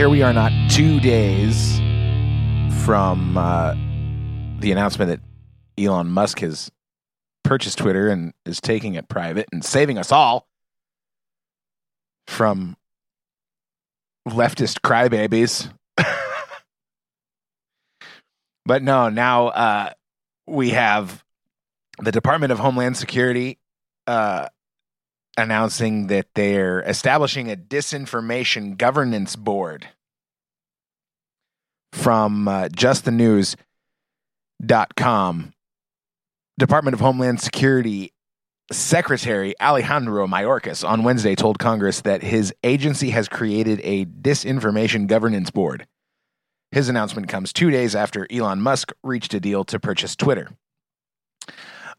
here we are, not two days from uh, the announcement that Elon Musk has purchased Twitter and is taking it private and saving us all from leftist crybabies. but no, now uh, we have the Department of Homeland Security uh, announcing that they're establishing a disinformation governance board from uh, justthenews.com. Department of Homeland Security Secretary Alejandro Mayorkas on Wednesday told Congress that his agency has created a disinformation governance board. His announcement comes two days after Elon Musk reached a deal to purchase Twitter.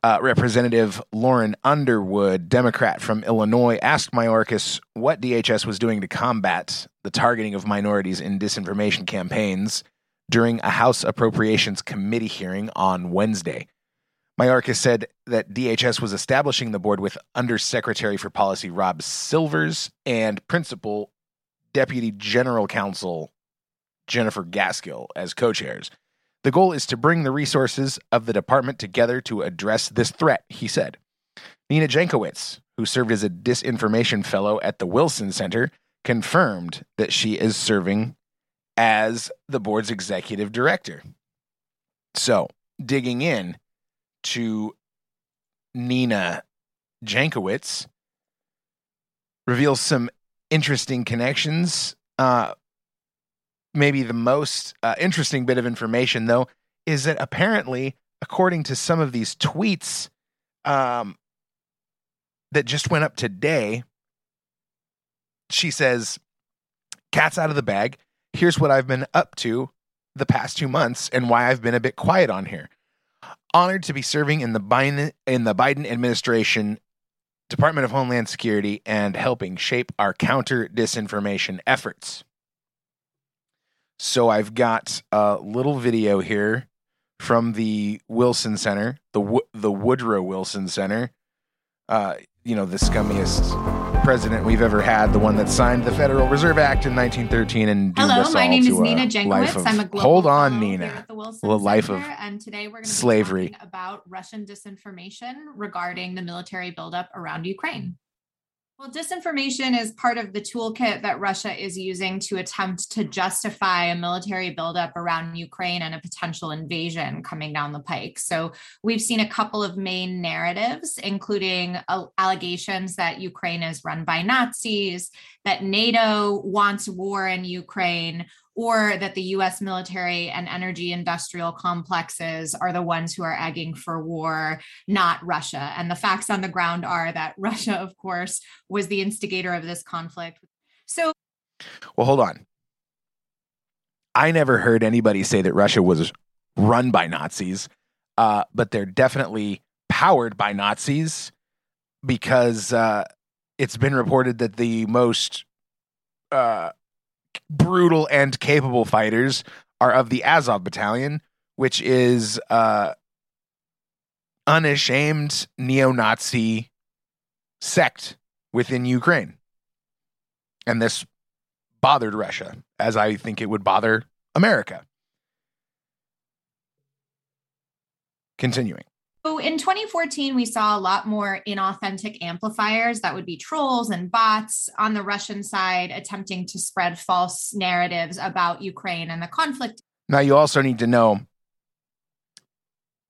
Uh, Representative Lauren Underwood, Democrat from Illinois, asked Mayorkas what DHS was doing to combat the targeting of minorities in disinformation campaigns during a House Appropriations Committee hearing on Wednesday. Mayorkas said that DHS was establishing the board with Undersecretary for Policy Rob Silvers and Principal Deputy General Counsel Jennifer Gaskill as co chairs. The goal is to bring the resources of the department together to address this threat, he said. Nina Jankowicz, who served as a disinformation fellow at the Wilson Center, confirmed that she is serving as the board's executive director. So, digging in, to Nina Jankowicz reveals some interesting connections. Uh, maybe the most uh, interesting bit of information, though, is that apparently, according to some of these tweets um, that just went up today, she says, Cat's out of the bag. Here's what I've been up to the past two months and why I've been a bit quiet on here honored to be serving in the Biden in the Biden administration Department of Homeland Security and helping shape our counter disinformation efforts. So I've got a little video here from the Wilson Center, the the Woodrow Wilson Center. Uh, you know, the scummiest president we've ever had, the one that signed the Federal Reserve Act in 1913 and Hello, my name is Nina Jankowicz. I'm a global Hold on, Nina. The Wilson life Center, of and today we're going to slavery. be talking about Russian disinformation regarding the military buildup around Ukraine. Well, disinformation is part of the toolkit that Russia is using to attempt to justify a military buildup around Ukraine and a potential invasion coming down the pike. So, we've seen a couple of main narratives, including uh, allegations that Ukraine is run by Nazis, that NATO wants war in Ukraine, or that the US military and energy industrial complexes are the ones who are egging for war, not Russia. And the facts on the ground are that Russia, of course, was the instigator of this conflict. So, Well, hold on. I never heard anybody say that Russia was run by Nazis, uh, but they're definitely powered by Nazis because uh, it's been reported that the most uh, brutal and capable fighters are of the Azov Battalion, which is uh, unashamed neo-Nazi sect within Ukraine, and this bothered Russia, as I think it would bother America. Continuing. So in 2014, we saw a lot more inauthentic amplifiers that would be trolls and bots on the Russian side attempting to spread false narratives about Ukraine and the conflict. Now, you also need to know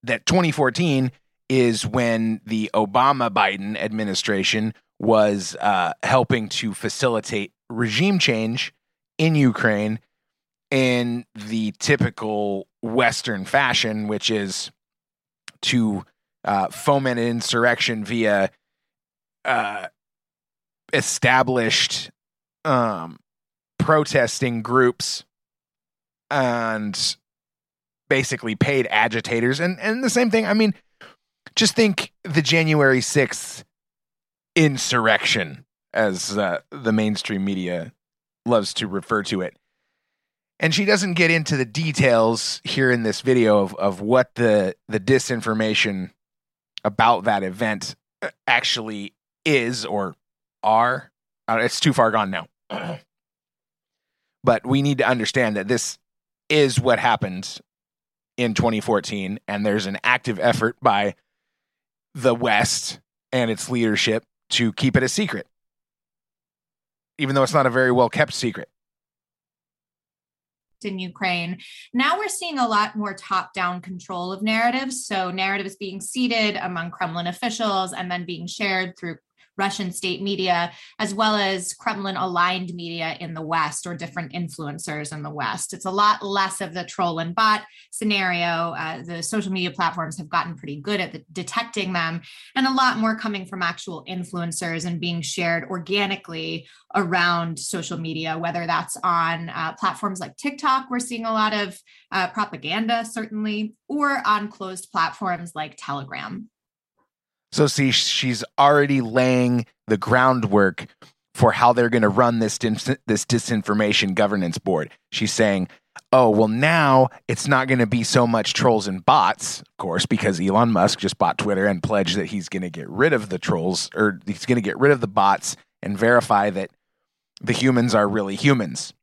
that 2014 is when the Obama Biden administration was uh, helping to facilitate regime change in Ukraine in the typical Western fashion, which is to uh, foment an insurrection via uh, established um, protesting groups and basically paid agitators. And, and the same thing, I mean, just think the January 6th insurrection, as uh, the mainstream media loves to refer to it and she doesn't get into the details here in this video of, of what the the disinformation about that event actually is or are. Uh, it's too far gone now. But we need to understand that this is what happened in 2014, and there's an active effort by the West and its leadership to keep it a secret, even though it's not a very well kept secret in Ukraine. Now we're seeing a lot more top down control of narratives. So, narratives being seeded among Kremlin officials and then being shared through Russian state media, as well as Kremlin aligned media in the West or different influencers in the West. It's a lot less of the troll and bot scenario. Uh, the social media platforms have gotten pretty good at the, detecting them, and a lot more coming from actual influencers and being shared organically around social media, whether that's on uh, platforms like TikTok, we're seeing a lot of uh, propaganda, certainly, or on closed platforms like Telegram. So see, she's already laying the groundwork for how they're going to run this dis- this disinformation governance board. She's saying, "Oh, well now it's not going to be so much trolls and bots, of course, because Elon Musk just bought Twitter and pledged that he's going to get rid of the trolls or he's going to get rid of the bots and verify that the humans are really humans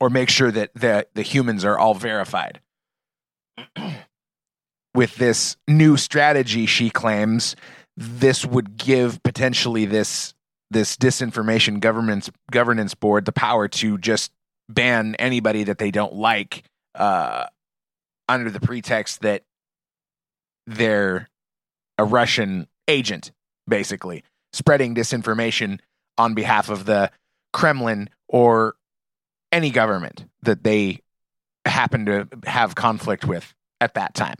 or make sure that the the humans are all verified." with this new strategy, she claims this would give potentially this this disinformation governance governance board the power to just ban anybody that they don't like uh, under the pretext that they're a Russian agent, basically spreading disinformation on behalf of the Kremlin or any government that they happen to have conflict with at that time.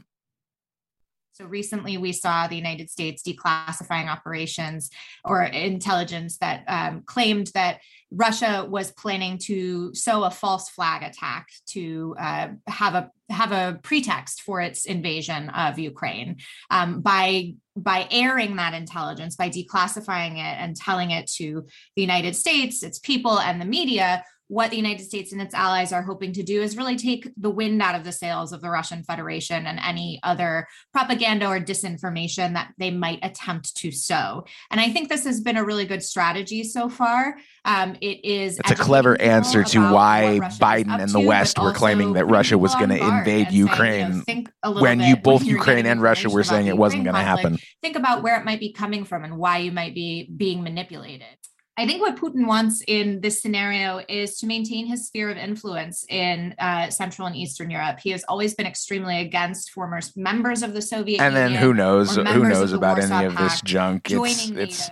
So recently, we saw the United States declassifying operations or intelligence that um, claimed that Russia was planning to sow a false flag attack to uh, have a have a pretext for its invasion of Ukraine um, by by airing that intelligence by declassifying it and telling it to the United States, its people, and the media what the United States and its allies are hoping to do is really take the wind out of the sails of the Russian Federation and any other propaganda or disinformation that they might attempt to sow. And I think this has been a really good strategy so far. Um, it is it's a clever answer to why Biden and the to, West were claiming that Russia was going to invade Ukraine saying, you know, when you both Ukraine and Russia were saying it wasn't going to happen. Think about where it might be coming from and why you might be being manipulated. I think what Putin wants in this scenario is to maintain his sphere of influence in uh, Central and Eastern Europe. He has always been extremely against former members of the Soviet and Union. And then who knows? Who knows about Warsaw any of this junk? It's, NATO, it's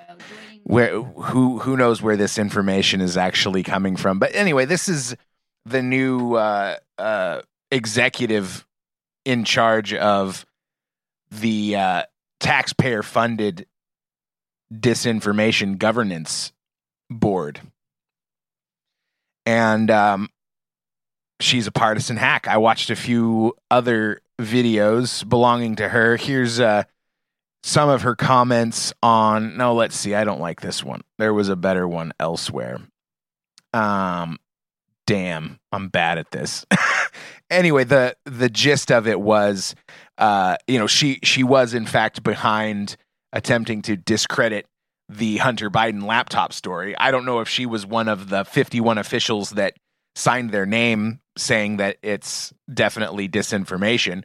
where who who knows where this information is actually coming from. But anyway, this is the new uh, uh, executive in charge of the uh, taxpayer funded disinformation governance board. And um, she's a partisan hack. I watched a few other videos belonging to her. Here's uh, some of her comments on. No, let's see. I don't like this one. There was a better one elsewhere. Um, damn, I'm bad at this. anyway, the the gist of it was, uh, you know, she she was in fact behind attempting to discredit the Hunter Biden laptop story. I don't know if she was one of the 51 officials that signed their name saying that it's definitely disinformation.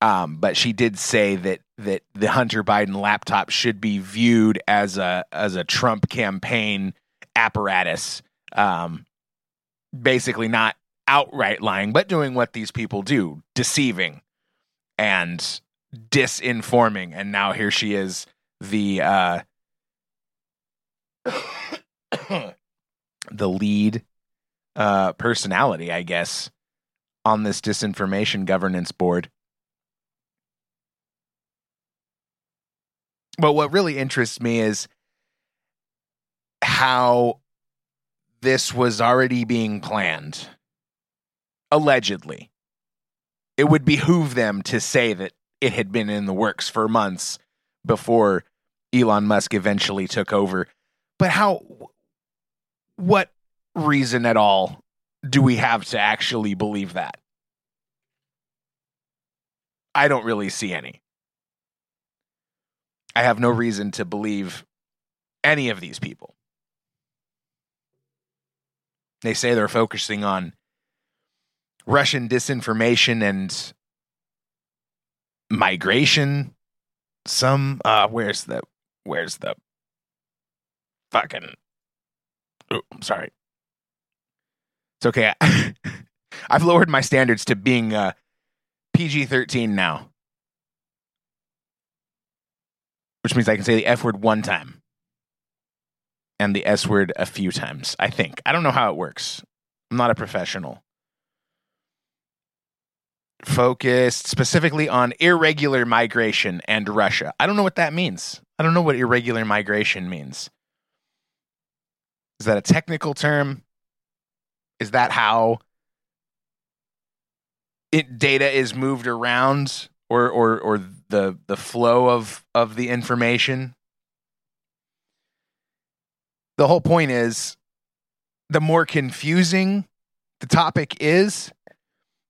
Um, but she did say that that the Hunter Biden laptop should be viewed as a as a Trump campaign apparatus. Um, basically, not outright lying, but doing what these people do, deceiving and disinforming. And now here she is, the uh, the lead uh, personality, I guess, on this disinformation governance board. But what really interests me is how this was already being planned, allegedly. It would behoove them to say that it had been in the works for months before Elon Musk eventually took over but how, what reason at all do we have to actually believe that? I don't really see any. I have no reason to believe any of these people. They say they're focusing on Russian disinformation and migration. Some uh where's the where's the fucking oh, I'm sorry. It's okay. I've lowered my standards to being uh PG 13 now. Which means I can say the F word one time and the S word a few times, I think. I don't know how it works. I'm not a professional. Focused specifically on irregular migration and Russia. I don't know what that means. I don't know what irregular migration means. Is that a technical term? Is that how it, data is moved around or or or the the flow of of the information? The whole point is the more confusing the topic is,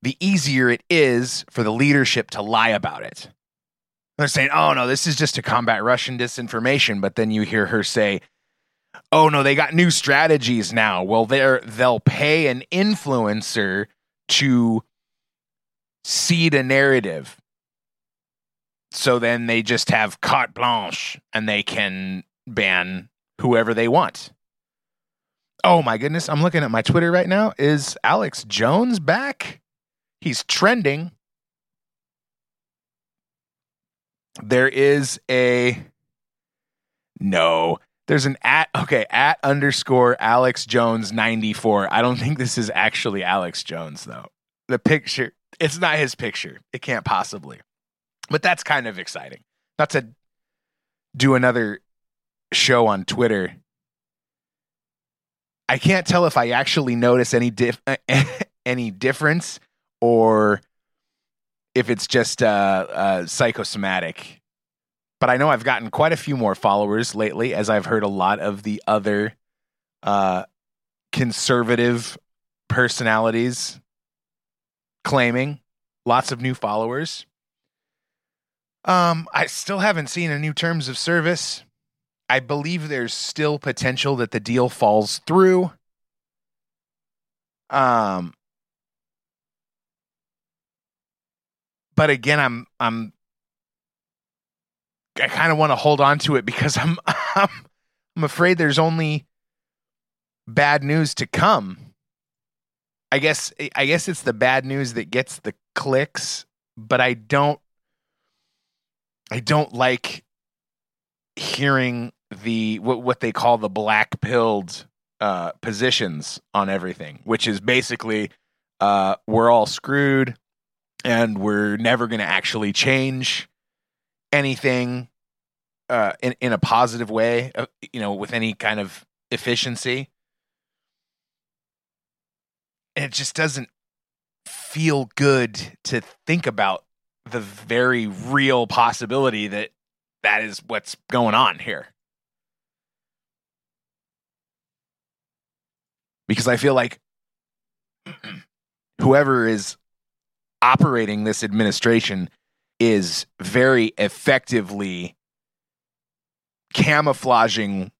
the easier it is for the leadership to lie about it. They're saying, oh no, this is just to combat Russian disinformation. But then you hear her say, oh no, they got new strategies now. Well, they're, they'll pay an influencer to seed a narrative. So then they just have carte blanche and they can ban whoever they want. Oh my goodness, I'm looking at my Twitter right now. Is Alex Jones back? He's trending. There is a no. There's an at okay at underscore Alex Jones 94. I don't think this is actually Alex Jones though. The picture, it's not his picture. It can't possibly. But that's kind of exciting. Not to do another show on Twitter. I can't tell if I actually notice any dif- any difference or if it's just uh, uh, psychosomatic. But I know I've gotten quite a few more followers lately, as I've heard a lot of the other uh, conservative personalities claiming lots of new followers. Um, I still haven't seen a new terms of service. I believe there's still potential that the deal falls through. Um, but again, I'm I'm I kind of want to hold on to it because I'm I'm I'm afraid there's only bad news to come. I guess I guess it's the bad news that gets the clicks, but I don't I don't like hearing the what what they call the black pilled uh, positions on everything, which is basically uh, we're all screwed and we're never going to actually change anything uh, in in a positive way, uh, you know, with any kind of efficiency. it just doesn't feel good to think about the very real possibility that that is what's going on here. Because I feel like whoever is operating this administration is very effectively camouflaging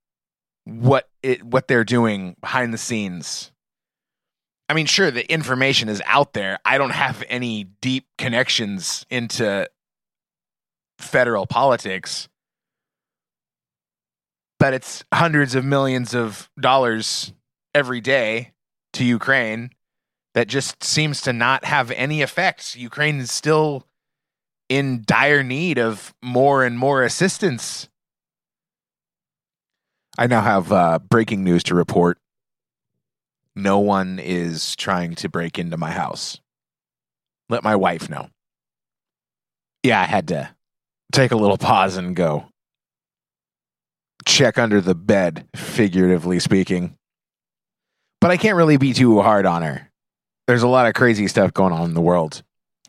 what it what they're doing behind the scenes. I mean, sure, the information is out there. I don't have any deep connections into federal politics, but it's hundreds of millions of dollars every day to Ukraine that just seems to not have any effects. Ukraine is still in dire need of more and more assistance. I now have uh, breaking news to report. No one is trying to break into my house. Let my wife know. Yeah, I had to take a little pause and go check under the bed, figuratively speaking. But I can't really be too hard on her. There's a lot of crazy stuff going on in the world.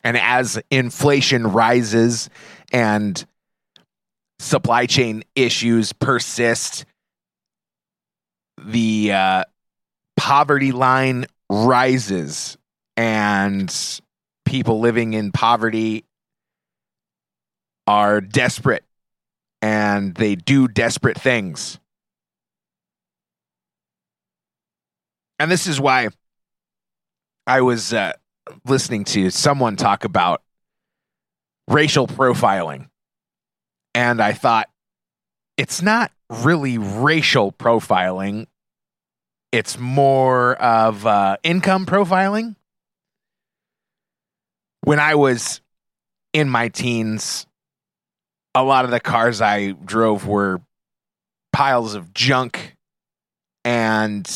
And as inflation rises and supply chain issues persist, the uh, poverty line rises and people living in poverty are desperate and they do desperate things. And this is why I was uh, listening to someone talk about racial profiling. And I thought, it's not really racial profiling, it's more of uh, income profiling. When I was in my teens, a lot of the cars I drove were piles of junk. And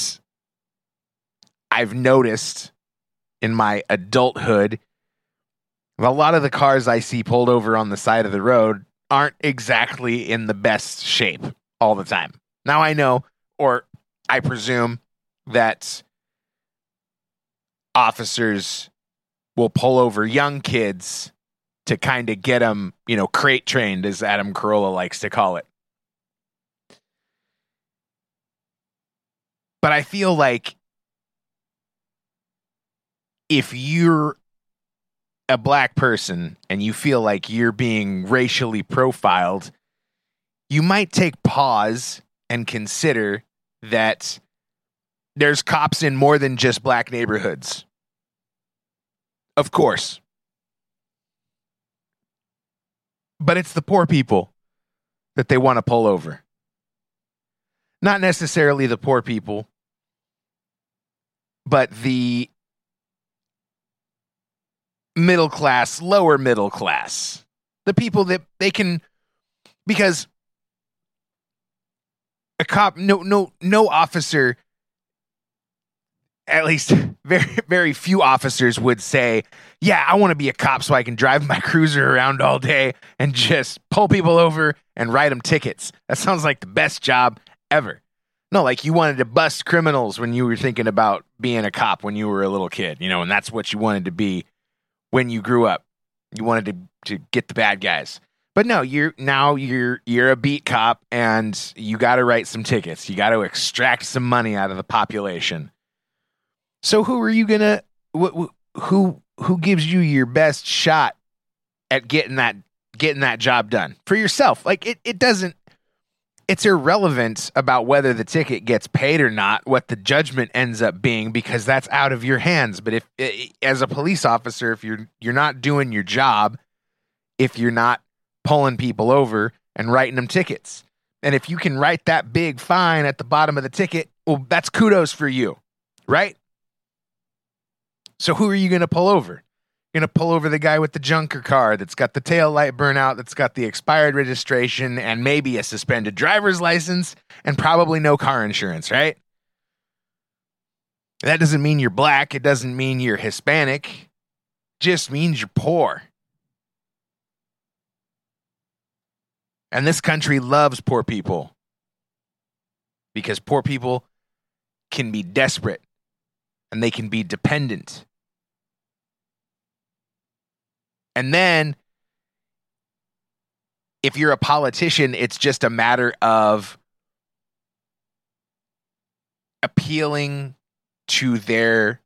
I've noticed in my adulthood, a lot of the cars I see pulled over on the side of the road aren't exactly in the best shape all the time. Now I know, or I presume, that officers will pull over young kids to kind of get them, you know, crate trained, as Adam Carolla likes to call it. But I feel like if you're a black person and you feel like you're being racially profiled, you might take pause and consider that there's cops in more than just black neighborhoods. Of course. But it's the poor people that they want to pull over. Not necessarily the poor people, but the middle class, lower middle class. The people that they can because a cop no no no officer at least very very few officers would say, "Yeah, I want to be a cop so I can drive my cruiser around all day and just pull people over and write them tickets." That sounds like the best job ever. No, like you wanted to bust criminals when you were thinking about being a cop when you were a little kid, you know, and that's what you wanted to be when you grew up. You wanted to to get the bad guys. But no, you're now you're you're a beat cop and you got to write some tickets. You got to extract some money out of the population. So who are you going to who who gives you your best shot at getting that getting that job done for yourself? Like it it doesn't it's irrelevant about whether the ticket gets paid or not what the judgment ends up being because that's out of your hands. But if eh, eh, as a police officer if you're you're not doing your job if you're not pulling people over and writing them tickets and if you can write that big fine at the bottom of the ticket well that's kudos for you right? So who are you going to pull over to pull over the guy with the junker car that's got the tail light burnout, that's got the expired registration, and maybe a suspended driver's license, and probably no car insurance, right? That doesn't mean you're black. It doesn't mean you're Hispanic. It just means you're poor. And this country loves poor people because poor people can be desperate and they can be dependent And then if you're a politician, it's just a matter of appealing to their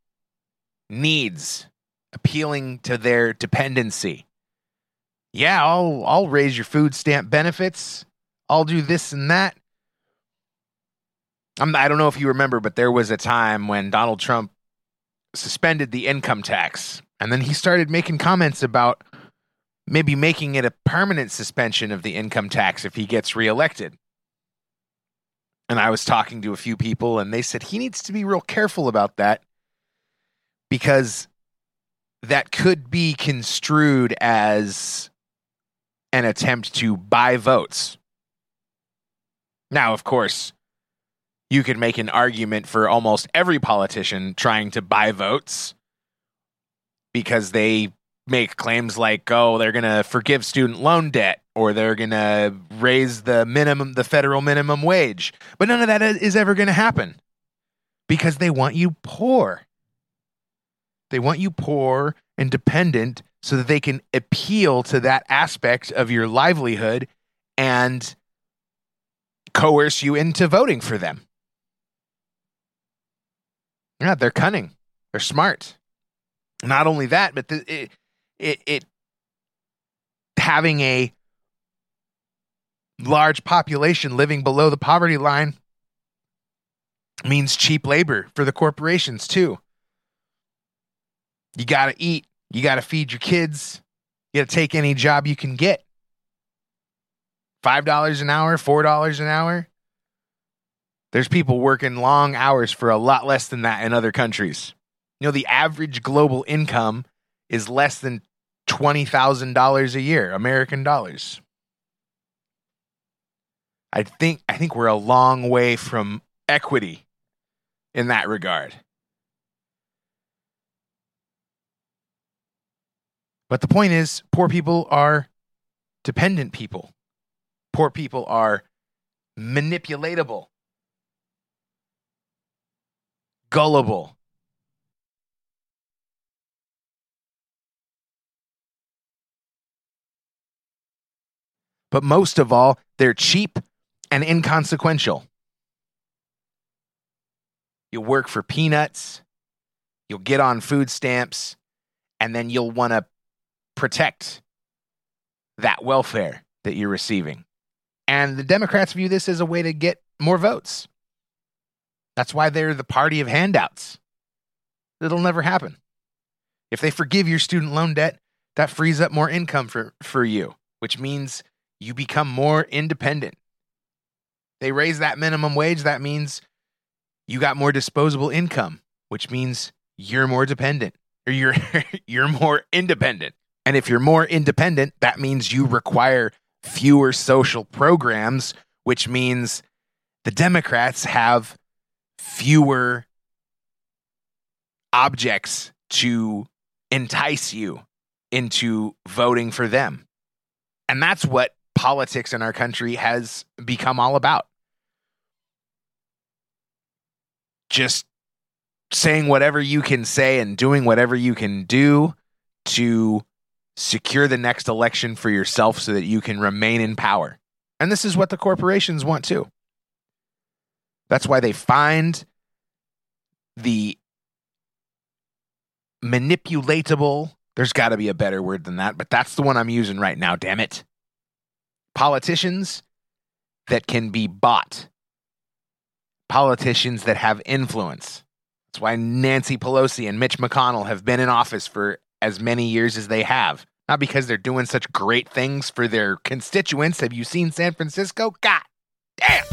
needs, appealing to their dependency. Yeah, I'll I'll raise your food stamp benefits. I'll do this and that. I'm, I don't know if you remember, but there was a time when Donald Trump suspended the income tax and then he started making comments about maybe making it a permanent suspension of the income tax if he gets reelected. And I was talking to a few people, and they said he needs to be real careful about that because that could be construed as an attempt to buy votes. Now, of course, you could make an argument for almost every politician trying to buy votes because they make claims like, oh, they're going to forgive student loan debt or they're going to raise the minimum, the federal minimum wage. But none of that is ever going to happen because they want you poor. They want you poor and dependent so that they can appeal to that aspect of your livelihood and coerce you into voting for them. Yeah, they're cunning. They're smart. Not only that, but the, it, it, it having a large population living below the poverty line means cheap labor for the corporations too. You got to eat, you got to feed your kids, you got to take any job you can get. $5 an hour, $4 an hour. There's people working long hours for a lot less than that in other countries. You know, the average global income is less than $20,000 a year, American dollars. I think I think we're a long way from equity in that regard. But the point is, poor people are dependent people. Poor people are manipulatable, gullible. But most of all, they're cheap and inconsequential. You'll work for peanuts, you'll get on food stamps, and then you'll want to protect that welfare that you're receiving. And the Democrats view this as a way to get more votes. That's why they're the party of handouts. It'll never happen. If they forgive your student loan debt, that frees up more income for, for you, which means you become more independent. They raise that minimum wage, that means you got more disposable income, which means you're more dependent or you're you're more independent. And if you're more independent, that means you require fewer social programs, which means the Democrats have fewer objects to entice you into voting for them. And that's what politics in our country has become all about. Just saying whatever you can say and doing whatever you can do to secure the next election for yourself so that you can remain in power. And this is what the corporations want too. That's why they find the manipulatable, there's got to be a better word than that, but that's the one I'm using right now, damn it. Politicians that can be bought, politicians that have influence. That's why Nancy Pelosi and Mitch McConnell have been in office for as many years as they have. Not because they're doing such great things for their constituents. Have you seen San Francisco? God damn.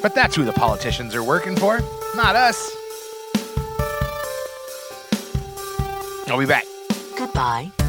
But that's who the politicians are working for, not us. I'll be back. Goodbye.